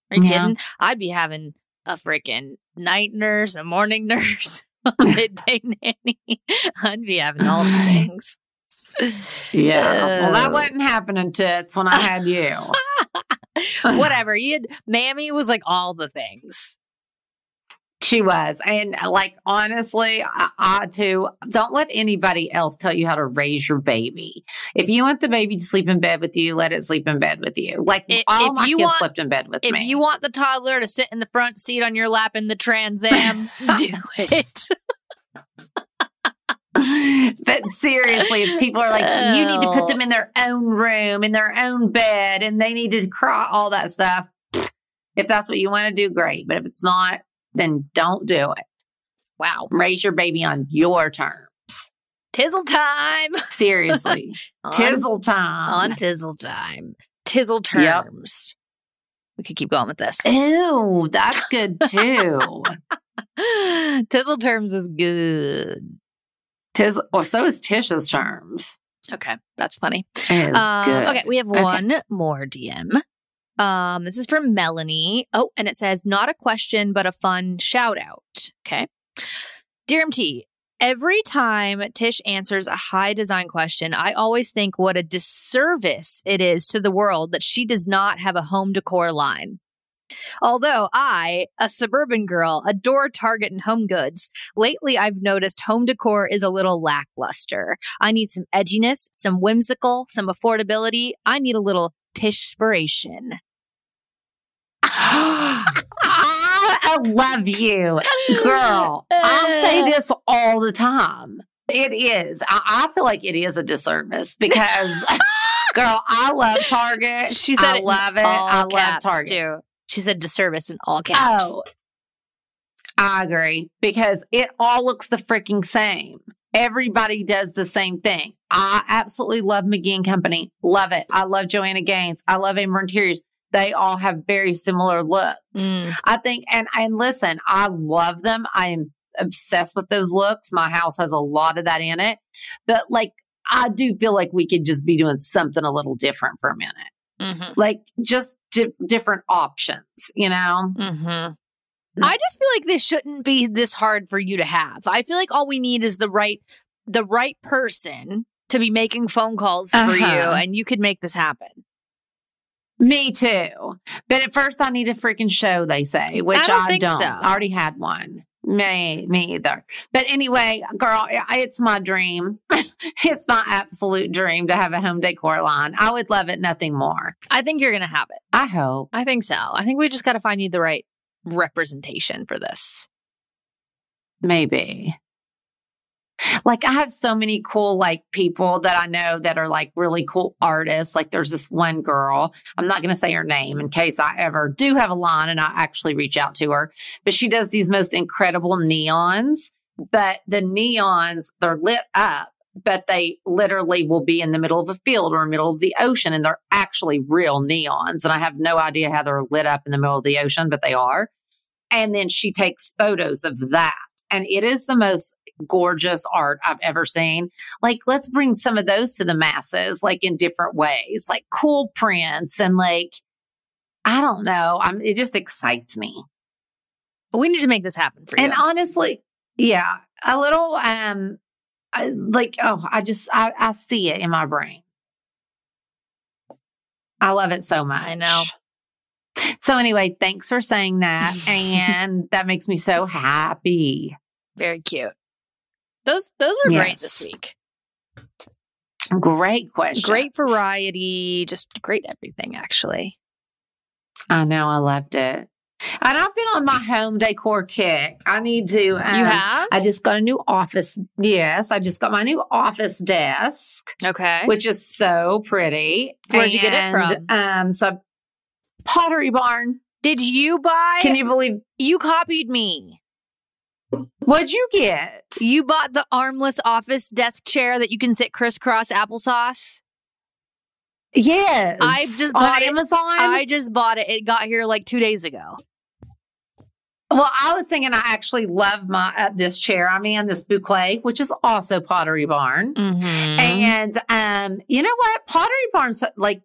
Are you Yeah. kidding? I'd be having a freaking night nurse, a morning nurse, a midday nanny. I'd be having all the things. Yeah. Well, that wasn't happening tits when I had you. Whatever. You had Mammy was like all the things. She was. And uh, like, honestly, I, I too don't let anybody else tell you how to raise your baby. If you want the baby to sleep in bed with you, let it sleep in bed with you. Like I- all if my you kids want- slept in bed with If me. you want the toddler to sit in the front seat on your lap in the Trans Am, do it. but seriously, it's people are like, you need to put them in their own room, in their own bed, and they need to cry, all that stuff. If that's what you want to do, great. But if it's not, then don't do it. Wow. Raise your baby on your terms. Tizzle time. Seriously. On- Tizzle time. on Tizzle time. Tizzle Yep. terms. We could keep going with this. Ew, that's good too. Tizzle terms is good. Tizzle, or so is Tish's terms. Okay, that's funny. Um, good. okay, we have Okay. one more DM. Um, this is from Melanie. Oh, and it says not a question, but a fun shout out. Okay, dear MT. Every time Tish answers a high design question, I always think what a disservice it is to the world that she does not have a home decor line. Although I, a suburban girl, adore Target and Home Goods, lately I've noticed home decor is a little lackluster. I need some edginess, some whimsical, some affordability. I need a little Tishspiration. I love you, girl. I say this all the time. It is. I, I feel like it is a disservice because, girl, I love Target. She said I it love it. I love Target. too. She said disservice in all caps. Oh, I agree because it all looks the freaking same. Everybody does the same thing. I absolutely love McGee and Company. Love it. I love Joanna Gaines. I love Amber Interiors. They all have very similar looks. Mm. I think, and and listen, I love them. I am obsessed with those looks. My house has a lot of that in it. But like, I do feel like we could just be doing something a little different for a minute. Mm-hmm. Like, just di- different options, you know? Mm-hmm. I just feel like this shouldn't be this hard for you to have. I feel like all we need is the right the right person to be making phone calls for you Uh-huh. and you could make this happen. Me too. But at first, I need a freaking show, they say, which don't I think don't. so. I already had one. Me, me either. But anyway, girl, it's my dream. it's my absolute dream to have a home decor line. I would love it nothing more. I think you're going to have it. I hope. I think so. I think we just got to find you the right representation for this. Maybe. Like I have so many cool like people that I know that are like really cool artists. Like there's this one girl. I'm not going to say her name in case I ever do have a line and I actually reach out to her, but she does these most incredible neons. But the neons, they're lit up, but they literally will be in the middle of a field or in the middle of the ocean and they're actually real neons. And I have no idea how they're lit up in the middle of the ocean, but they are. And then she takes photos of that. And it is the most gorgeous art I've ever seen. Like, let's bring some of those to the masses, like in different ways, like cool prints and like, I don't know. I'm, it just excites me. But we need to make this happen for you. And honestly, yeah, a little, um, I, like, oh, I just, I, I see it in my brain. I love it so much. I know. So anyway, thanks for saying that. and that makes me so happy. Very cute. Those those were great this week. Great question. Great variety, just great everything actually. I know. I loved it. And I've been on my home decor kick. I need to. Um, you have? I just got a new office. Yes, I just got my new office desk, Okay. which is so pretty. Where'd you get it from? Um, so Pottery Barn. Did you buy Can you believe you copied me. what'd you get? You bought the armless office desk chair that you can sit crisscross applesauce. Yes, I just on bought it. Amazon. I just bought it. It got here like two days ago. Well, I was thinking I actually love my uh, this chair. I'm in this boucle, which is also Pottery Barn. Mm-hmm. And um, you know what? Pottery Barn's like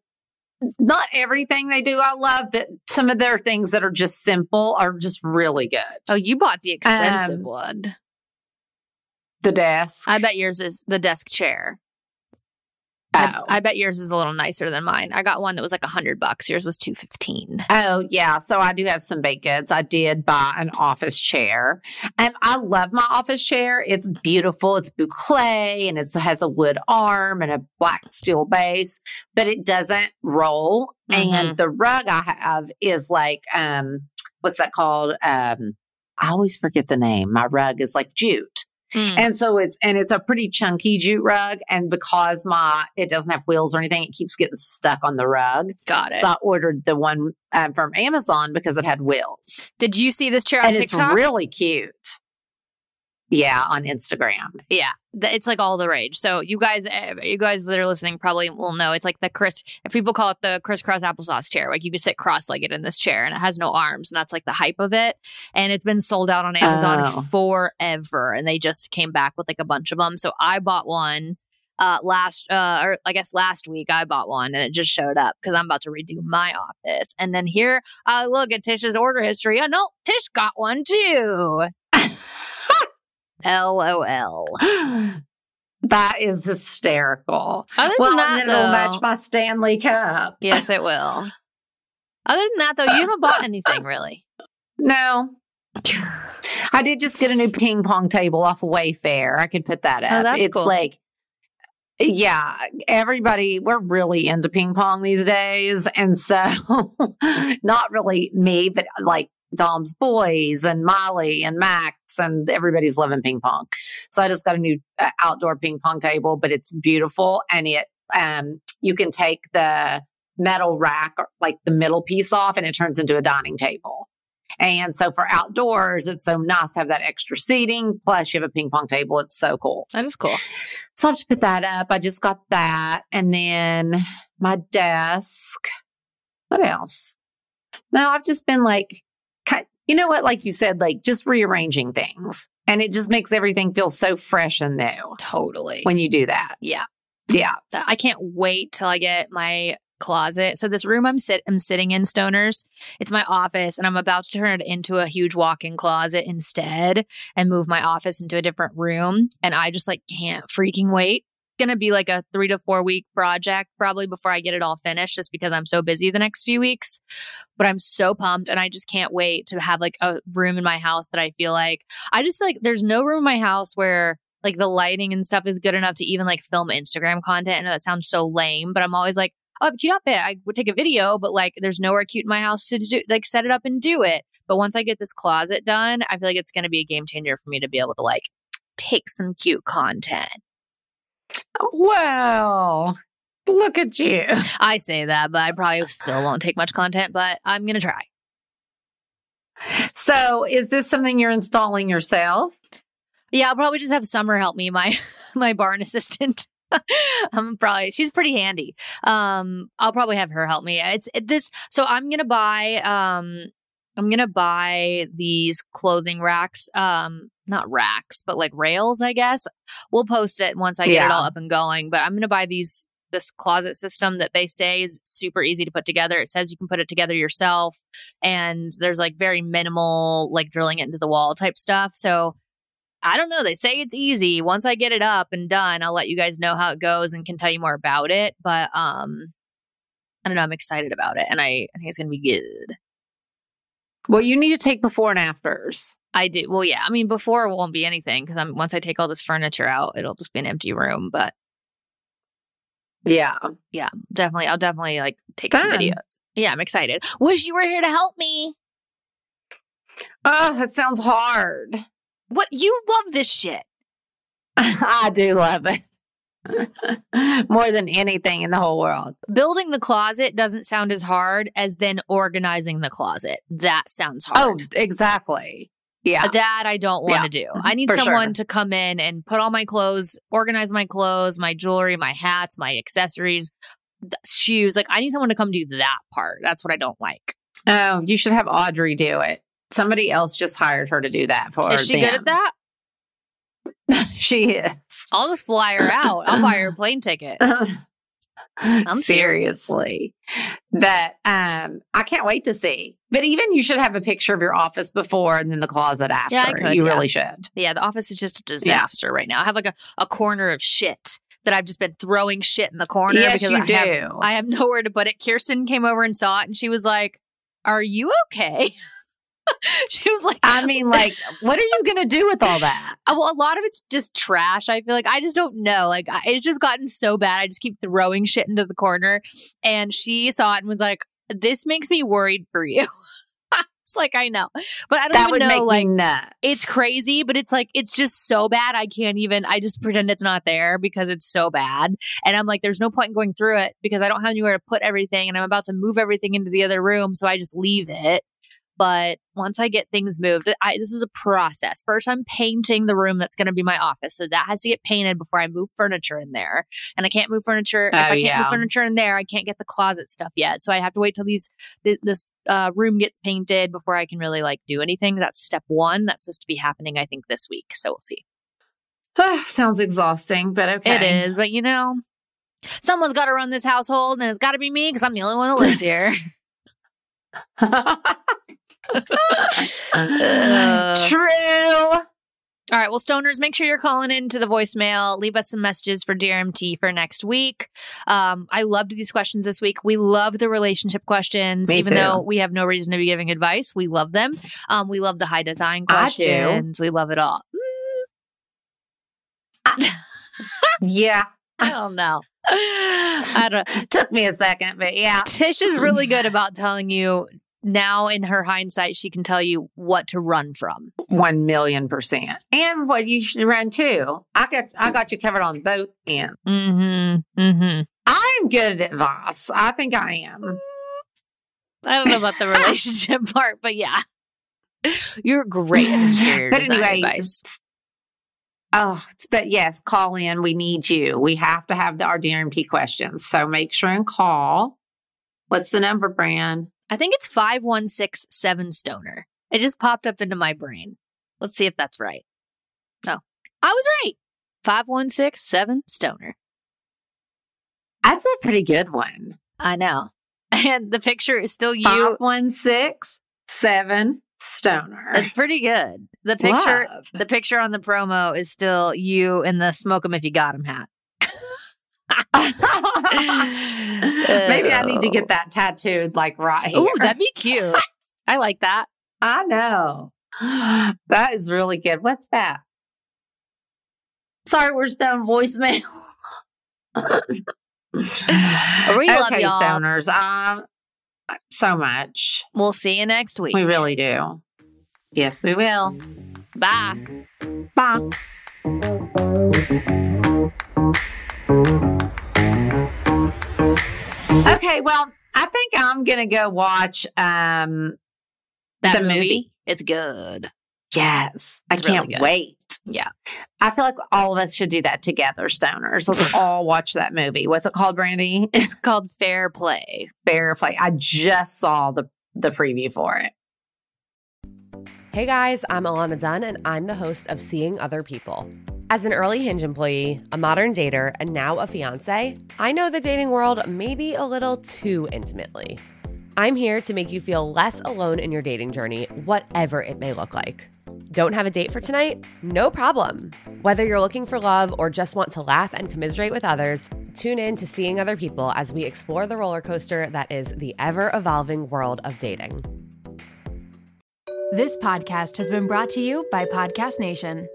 not everything they do I love, but some of their things that are just simple are just really good. oh, you bought the expensive Um, one. the desk. I bet yours is the desk chair. Oh. I, I bet yours is a little nicer than mine. I got one that was like a hundred bucks. Yours was two fifteen. Oh yeah, so I do have some baked goods. I did buy an office chair, and I love my office chair. It's beautiful. It's boucle, and it has a wood arm and a black steel base, but it doesn't roll. And the rug I have is like, um, what's that called? Um, I always forget the name. My rug is like jute. Mm. And so it's and it's a pretty chunky jute rug. And because my it doesn't have wheels or anything, it keeps getting stuck on the rug. Got it. So I ordered the one um, from Amazon because it had wheels. Did you see this chair on and TikTok? it's really cute. Yeah, on Instagram. yeah, it's like all the rage. So you guys, eh, you guys that are listening probably will know it's like the Chris. If people call it the crisscross applesauce chair, like you can sit cross-legged in this chair, and it has no arms, and that's like the hype of it. And it's been sold out on Amazon Oh. forever, and they just came back with like a bunch of them. So I bought one uh last uh or I guess last week I bought one and it just showed up because I'm about to redo my office. And then here I look at Tish's order history. Oh no, Tish got one too. LOL. that is hysterical. Other well, than that, it'll though- match my Stanley Cup. Yes, it will. Other than that, though, you haven't bought anything really. No. I did just get a new ping pong table off of Wayfair. I could put that oh, up. Oh, that's it's cool. like yeah, everybody we're really into ping pong these days. And so not really me, but like Dom's boys and Molly and Max and everybody's loving ping pong. So I just got a new uh, outdoor ping pong table, but it's beautiful and it um you can take the metal rack or like the middle piece off and it turns into a dining table. And so for outdoors, it's so nice to have that extra seating. Plus, you have a ping pong table. It's so cool. That is cool. So I have to put that up. I just got that. And then my desk. What else? No, I've just been like, you know what? Like you said, like just rearranging things. And it just makes everything feel so fresh and new Totally. when you do that. yeah. Yeah. I can't wait till I get my closet. So this room I'm sit I'm sitting in stoners, it's my office and I'm about to turn it into a huge walk-in closet instead and move my office into a different room and I just like can't freaking wait. Going to be like a 3 to 4 week project probably before I get it all finished just because I'm so busy the next few weeks. But I'm so pumped and I just can't wait to have like a room in my house that I feel like I just feel like there's no room in my house where like the lighting and stuff is good enough to even like film Instagram content. I know that sounds so lame, but I'm always like, oh, cute outfit. I would take a video, but like there's nowhere cute in my house to do like set it up and do it. But once I get this closet done, I feel like it's gonna be a game changer for me to be able to like take some cute content. Well, look at you. I say that, but I probably still won't take much content, but I'm gonna try. So, is this something you're installing yourself? Yeah, I'll probably just have Summer help me, my my barn assistant. I'm probably she's pretty handy. Um, I'll probably have her help me. It's it, this. So I'm gonna buy. Um, I'm gonna buy these clothing racks. Um, not racks, but like rails. I guess we'll post it once I get it all up and going. But I'm gonna buy these this closet system that they say is super easy to put together. It says you can put it together yourself, and there's like very minimal like drilling it into the wall type stuff. So I don't know. They say it's easy. Once I get it up and done, I'll let you guys know how it goes and can tell you more about it. But um I don't know. I'm excited about it and I, I think it's gonna be good. Well, you need to take before and afters. I do well, yeah. I mean before it won't be anything because I'm once I take all this furniture out, it'll just be an empty room. But Yeah. yeah, definitely I'll definitely like take some videos. Yeah, I'm excited. Wish you were here to help me. Oh, that sounds hard. What you love this shit. I do love it. More than anything in the whole world. Building the closet doesn't sound as hard as then organizing the closet. That sounds hard. Oh, exactly. Yeah. Uh, that I don't want to do. I need someone sure. to come in and put all my clothes, organize my clothes, my jewelry, my hats, my accessories, shoes. Like I need someone to come do that part. That's what I don't like. Oh, you should have Audrey do it. Somebody else just hired her to do that for her. Is she good at that? she is. I'll just fly her out. I'll buy her a plane ticket. I'm seriously that um I can't wait to see. But even you should have a picture of your office before and then the closet after. Yeah, could, you yeah. really should. Yeah, the office is just a disaster right now. I have like a, a corner of shit that I've just been throwing shit in the corner yes, because you I do. have I have nowhere to put it. Kirsten came over and saw it and she was like, Are you okay? she was like, I mean, like, what are you going to do with all that? Uh, Well, a lot of it's just trash. I feel like I just don't know. Like I, it's just gotten so bad. I just keep throwing shit into the corner. And she saw it and was like, "This makes me worried for you." it's like I know, but I don't That even would know. make like it's crazy, but it's like it's just so bad. I can't even. I just pretend it's not there because it's so bad. And I'm like, there's no point in going through it because I don't have anywhere to put everything, and I'm about to move everything into the other room, so I just leave it. But once I get things moved, I, this is a process. First, I'm painting the room that's going to be my office. So that has to get painted before I move furniture in there. And I can't move furniture. if Oh, I can't yeah. move furniture in there, I can't get the closet stuff yet. So I have to wait till these th- this uh, room gets painted before I can really like do anything. That's step one. That's supposed to be happening, I think, this week. So we'll see. Sounds exhausting, but okay. It is, but you know, someone's got to run this household, and it's got to be me because I'm the only one who lives here. Uh, True. All right. Well, stoners, make sure you're calling into the voicemail. Leave us some messages for DRMT for next week. Um, I loved these questions this week. We love the relationship questions, Me even too. though we have no reason to be giving advice. We love them. Um, we love the high design questions. We love it all. Yeah. I don't know. I don't. Took me a second, but yeah. Tish is really good about telling you now. In her hindsight, she can tell you what to run from. One million percent. And what you should run to. I got I got you covered on both ends. Mm-hmm. Mm-hmm. I'm good at advice. I think I am. I don't know about the relationship part, but yeah. You're great at interior But design anyway, advice. Oh, it's- but yes, call in. We need you. We have to have the our DRMP questions. So make sure and call. What's the number, Bran? I think it's 5167 Stoner. It just popped up into my brain. Let's see if that's right. Oh, I was right. 5167 Stoner. That's a pretty good one. I know. And the picture is still you. Five one six seven stoner. It's pretty good. The picture Love. the picture on the promo is still you in the smoke 'em if you got 'em hat. Maybe I need to get that tattooed like right here. Ooh, that'd be cute. I like that. I know. That is really good. What's that? Sorry, we're stone voicemail. We love okay, y'all. stoners. Um, so much. We'll see you next week. We really do. Yes, we will. Bye. Bye. Okay, well, I think I'm gonna go watch um That The movie, movie? it's good. Yes. I It's really can't good. wait. Yeah. I feel like all of us should do that together, stoners. Let's all watch that movie. What's it called, Brandi? It's called Fair Play. Fair Play. I just saw the the preview for it. Hey guys, I'm Alana Dunn, and I'm the host of Seeing Other People. As an early Hinge employee, a modern dater, and now a fiance, I know the dating world maybe a little too intimately. I'm here to make you feel less alone in your dating journey, whatever it may look like. Don't have a date for tonight? No problem. Whether you're looking for love or just want to laugh and commiserate with others, tune in to Seeing Other People as we explore the roller coaster that is the ever evolving world of dating. This podcast has been brought to you by Podcast Nation.